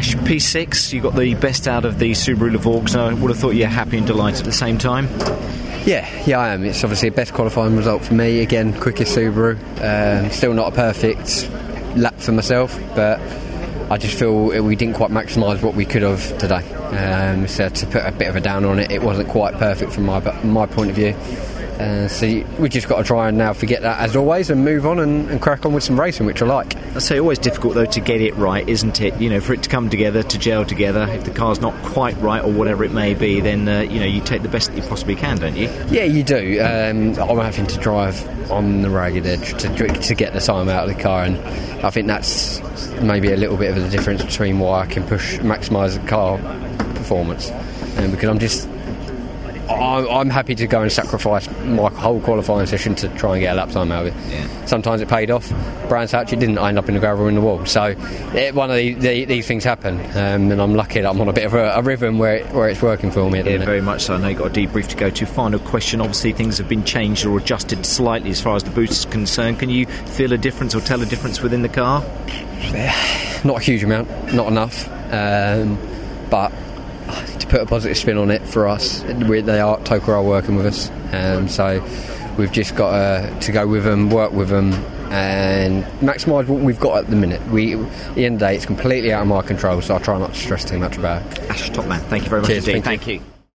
Ash, P6, you got the best out of the Subaru Levorgs, and I would have thought you're happy and delighted at the same time. Yeah, yeah, I am. It's obviously a best qualifying result for me. Again, quickest Subaru. Um, still not a perfect lap for myself, but I just feel we didn't quite maximise what we could have today. Um, so to put a bit of a down on it, it wasn't quite perfect from my my point of view. Uh, so we just got to try and now forget that as always and move on and, and, crack on with some racing, which I like. I say always difficult though to get it right, isn't it? You know, for it to come together, to gel together. If the car's not quite right or whatever it may be, then uh, you know you take the best that you possibly can, don't you? Yeah, you do. Um, I'm having to drive on the ragged edge to, to get the time out of the car, and I think that's maybe a little bit of the difference between why I can push maximise the car performance, um, because I'm just I'm happy to go and sacrifice my whole qualifying session to try and get a lap time out of it. Yeah. Sometimes it paid off. Brands Hatch, it didn't. I end up in the gravel in the wall. So it, one of the, the, these things happen, um, and I'm lucky that I'm on a bit of a, a rhythm where it, where it's working for me. Yeah, very much so. I know you've got a debrief to go to. Final question. Obviously, things have been changed or adjusted slightly as far as the boost is concerned. Can you feel a difference or tell a difference within the car? Not a huge amount, not enough. Um, but put a positive spin on it for us, we, they are TOCA are working with us, um, so we've just got uh, to go with them, work with them, and maximise what we've got at the minute. We, at the end of the day, it's completely out of my control, so I try not to stress too much about it. Ash, top man. Thank you very much Cheers, indeed. Thank you. Thank you.